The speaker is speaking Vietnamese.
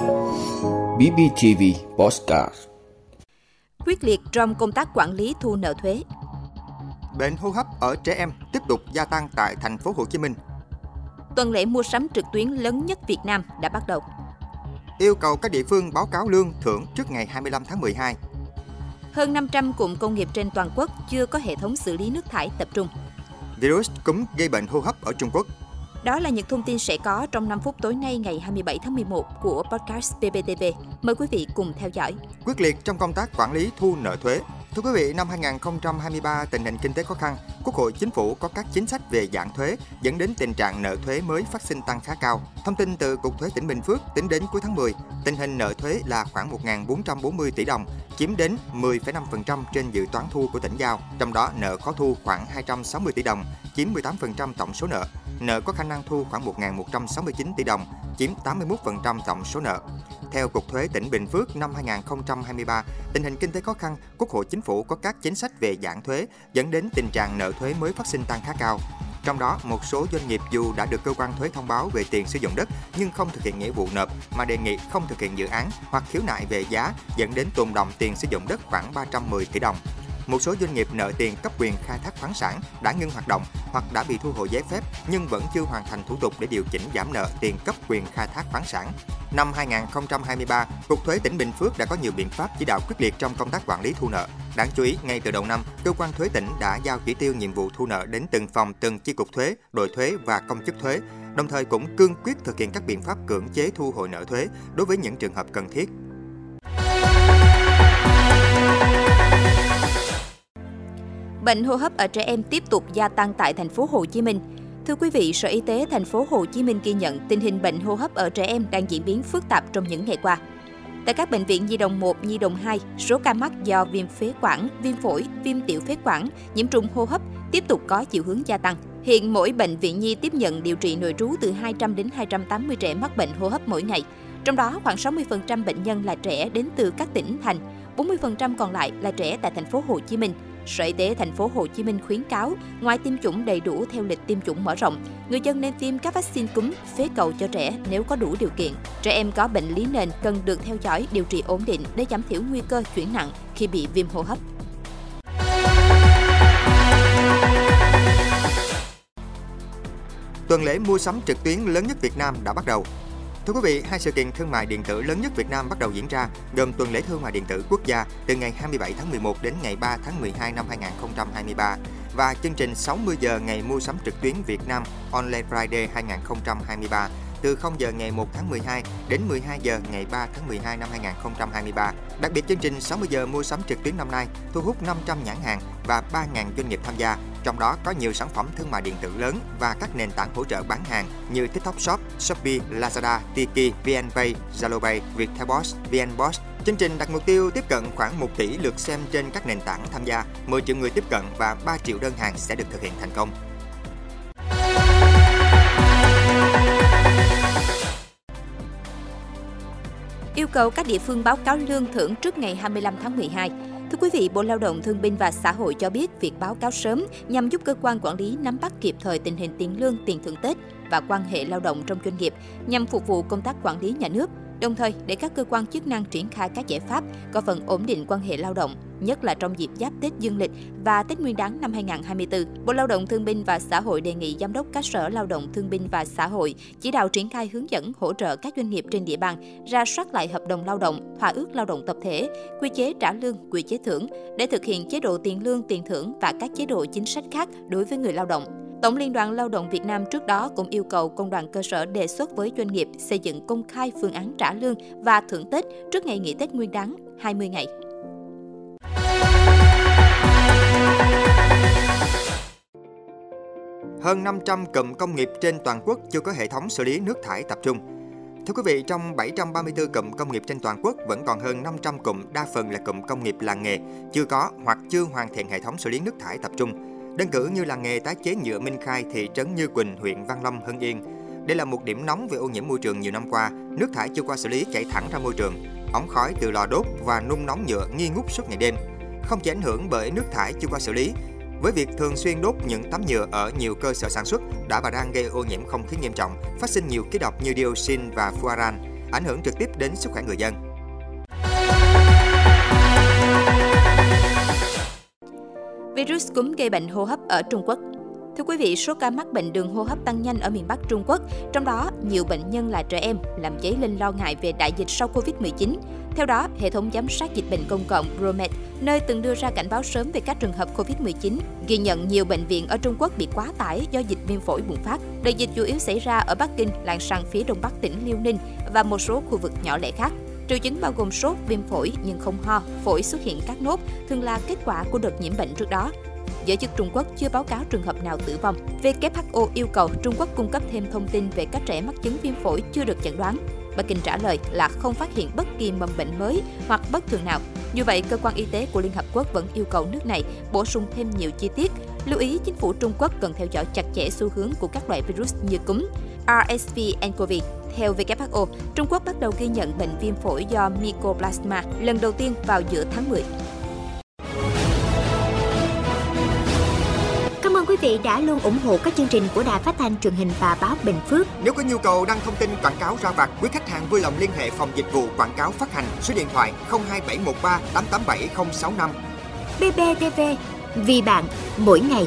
BBTV Postcard Quyết liệt trong công tác quản lý thu nợ thuế. Bệnh hô hấp ở trẻ em tiếp tục gia tăng tại thành phố Hồ Chí Minh. Tuần lễ mua sắm trực tuyến lớn nhất Việt Nam đã bắt đầu. Yêu cầu các địa phương báo cáo lương thưởng trước ngày 25 tháng 12. Hơn 500 cụm công nghiệp trên toàn quốc chưa có hệ thống xử lý nước thải tập trung. Virus cúm gây bệnh hô hấp ở Trung Quốc. Đó là những thông tin sẽ có trong 5 phút tối nay ngày 27 tháng 11 của podcast PPTV. Mời quý vị cùng theo dõi. Quyết liệt trong công tác quản lý thu nợ thuế. Thưa quý vị, năm 2023 tình hình kinh tế khó khăn, Quốc hội Chính phủ có các chính sách về giảm thuế dẫn đến tình trạng nợ thuế mới phát sinh tăng khá cao. Thông tin từ Cục Thuế tỉnh Bình Phước tính đến cuối tháng 10, tình hình nợ thuế là khoảng 1.440 tỷ đồng, chiếm đến 10,5% trên dự toán thu của tỉnh giao. Trong đó nợ khó thu khoảng 260 tỷ đồng, chiếm 18% tổng số nợ. Nợ có khả năng thu khoảng 1.169 tỷ đồng, chiếm 81% tổng số nợ. Theo Cục Thuế tỉnh Bình Phước năm 2023, tình hình kinh tế khó khăn, Quốc hội Chính phủ có các chính sách về giảm thuế dẫn đến tình trạng nợ thuế mới phát sinh tăng khá cao. Trong đó, một số doanh nghiệp dù đã được cơ quan thuế thông báo về tiền sử dụng đất nhưng không thực hiện nghĩa vụ nộp mà đề nghị không thực hiện dự án hoặc khiếu nại về giá dẫn đến tồn động tiền sử dụng đất khoảng 310 tỷ đồng một số doanh nghiệp nợ tiền cấp quyền khai thác khoáng sản đã ngưng hoạt động hoặc đã bị thu hồi giấy phép nhưng vẫn chưa hoàn thành thủ tục để điều chỉnh giảm nợ tiền cấp quyền khai thác khoáng sản. Năm 2023, Cục Thuế tỉnh Bình Phước đã có nhiều biện pháp chỉ đạo quyết liệt trong công tác quản lý thu nợ. Đáng chú ý, ngay từ đầu năm, cơ quan thuế tỉnh đã giao chỉ tiêu nhiệm vụ thu nợ đến từng phòng, từng chi cục thuế, đội thuế và công chức thuế, đồng thời cũng cương quyết thực hiện các biện pháp cưỡng chế thu hồi nợ thuế đối với những trường hợp cần thiết. Bệnh hô hấp ở trẻ em tiếp tục gia tăng tại thành phố Hồ Chí Minh. Thưa quý vị, Sở Y tế thành phố Hồ Chí Minh ghi nhận tình hình bệnh hô hấp ở trẻ em đang diễn biến phức tạp trong những ngày qua. Tại các bệnh viện Nhi đồng 1, Nhi đồng 2, số ca mắc do viêm phế quản, viêm phổi, viêm tiểu phế quản, nhiễm trùng hô hấp tiếp tục có chiều hướng gia tăng. Hiện mỗi bệnh viện Nhi tiếp nhận điều trị nội trú từ 200 đến 280 trẻ mắc bệnh hô hấp mỗi ngày. Trong đó, khoảng 60% bệnh nhân là trẻ đến từ các tỉnh thành, 40% còn lại là trẻ tại thành phố Hồ Chí Minh. Sở Y tế thành phố Hồ Chí Minh khuyến cáo, ngoài tiêm chủng đầy đủ theo lịch tiêm chủng mở rộng, người dân nên tiêm các vaccine cúm, phế cầu cho trẻ nếu có đủ điều kiện. Trẻ em có bệnh lý nền cần được theo dõi điều trị ổn định để giảm thiểu nguy cơ chuyển nặng khi bị viêm hô hấp. Tuần lễ mua sắm trực tuyến lớn nhất Việt Nam đã bắt đầu. Thưa quý vị, hai sự kiện thương mại điện tử lớn nhất Việt Nam bắt đầu diễn ra, gồm tuần lễ thương mại điện tử quốc gia từ ngày 27 tháng 11 đến ngày 3 tháng 12 năm 2023 và chương trình 60 giờ ngày mua sắm trực tuyến Việt Nam Online Friday 2023 từ 0 giờ ngày 1 tháng 12 đến 12 giờ ngày 3 tháng 12 năm 2023. Đặc biệt chương trình 60 giờ mua sắm trực tuyến năm nay thu hút 500 nhãn hàng và 3.000 doanh nghiệp tham gia, trong đó có nhiều sản phẩm thương mại điện tử lớn và các nền tảng hỗ trợ bán hàng như TikTok Shop, Shopee, Lazada, Tiki, VNPay, Zalopay, Viettelbox, VNBox. Chương trình đặt mục tiêu tiếp cận khoảng 1 tỷ lượt xem trên các nền tảng tham gia, 10 triệu người tiếp cận và 3 triệu đơn hàng sẽ được thực hiện thành công. Yêu cầu các địa phương báo cáo lương thưởng trước ngày 25 tháng 12. Thưa quý vị, Bộ Lao động Thương binh và Xã hội cho biết việc báo cáo sớm nhằm giúp cơ quan quản lý nắm bắt kịp thời tình hình tiền lương, tiền thưởng Tết và quan hệ lao động trong doanh nghiệp nhằm phục vụ công tác quản lý nhà nước, đồng thời để các cơ quan chức năng triển khai các giải pháp có phần ổn định quan hệ lao động, nhất là trong dịp giáp Tết Dương lịch và Tết Nguyên đán năm 2024. Bộ Lao động Thương binh và Xã hội đề nghị Giám đốc các sở Lao động Thương binh và Xã hội chỉ đạo triển khai hướng dẫn hỗ trợ các doanh nghiệp trên địa bàn ra soát lại hợp đồng lao động, thỏa ước lao động tập thể, quy chế trả lương, quy chế thưởng để thực hiện chế độ tiền lương, tiền thưởng và các chế độ chính sách khác đối với người lao động. Tổng Liên đoàn Lao động Việt Nam trước đó cũng yêu cầu công đoàn cơ sở đề xuất với doanh nghiệp xây dựng công khai phương án trả lương và thưởng Tết trước ngày nghỉ Tết Nguyên đán 20 ngày. Hơn 500 cụm công nghiệp trên toàn quốc chưa có hệ thống xử lý nước thải tập trung. Thưa quý vị, trong 734 cụm công nghiệp trên toàn quốc vẫn còn hơn 500 cụm, đa phần là cụm công nghiệp làng nghề, chưa có hoặc chưa hoàn thiện hệ thống xử lý nước thải tập trung. Đơn cử như làng nghề tái chế nhựa Minh Khai, thị trấn Như Quỳnh, huyện Văn Lâm, Hưng Yên. Đây là một điểm nóng về ô nhiễm môi trường nhiều năm qua, nước thải chưa qua xử lý chảy thẳng ra môi trường. Ống khói từ lò đốt và nung nóng nhựa nghi ngút suốt ngày đêm. Không chỉ ảnh hưởng bởi nước thải chưa qua xử lý, với việc thường xuyên đốt những tấm nhựa ở nhiều cơ sở sản xuất đã và đang gây ô nhiễm không khí nghiêm trọng, phát sinh nhiều khí độc như dioxin và fuaran. ảnh hưởng trực tiếp đến sức khỏe người dân. Virus cúm gây bệnh hô hấp ở Trung Quốc Thưa quý vị, số ca mắc bệnh đường hô hấp tăng nhanh ở miền Bắc Trung Quốc, trong đó nhiều bệnh nhân là trẻ em, làm dấy lên lo ngại về đại dịch sau Covid-19. Theo đó, hệ thống giám sát dịch bệnh công cộng Promet, nơi từng đưa ra cảnh báo sớm về các trường hợp Covid-19, ghi nhận nhiều bệnh viện ở Trung Quốc bị quá tải do dịch viêm phổi bùng phát. Đại dịch chủ yếu xảy ra ở Bắc Kinh, làng sang phía đông bắc tỉnh Liêu Ninh và một số khu vực nhỏ lẻ khác. Triệu chứng bao gồm sốt, viêm phổi nhưng không ho, phổi xuất hiện các nốt, thường là kết quả của đợt nhiễm bệnh trước đó giới chức Trung Quốc chưa báo cáo trường hợp nào tử vong. WHO yêu cầu Trung Quốc cung cấp thêm thông tin về các trẻ mắc chứng viêm phổi chưa được chẩn đoán. Bắc Kinh trả lời là không phát hiện bất kỳ mầm bệnh mới hoặc bất thường nào. Như vậy, cơ quan y tế của Liên Hợp Quốc vẫn yêu cầu nước này bổ sung thêm nhiều chi tiết. Lưu ý chính phủ Trung Quốc cần theo dõi chặt chẽ xu hướng của các loại virus như cúm, RSV nCoV. Theo WHO, Trung Quốc bắt đầu ghi nhận bệnh viêm phổi do Mycoplasma lần đầu tiên vào giữa tháng 10. quý vị đã luôn ủng hộ các chương trình của Đài Phát thanh truyền hình và báo Bình Phước. Nếu có nhu cầu đăng thông tin quảng cáo ra vặt, quý khách hàng vui lòng liên hệ phòng dịch vụ quảng cáo phát hành số điện thoại 02713 887065. BBTV, vì bạn, mỗi ngày.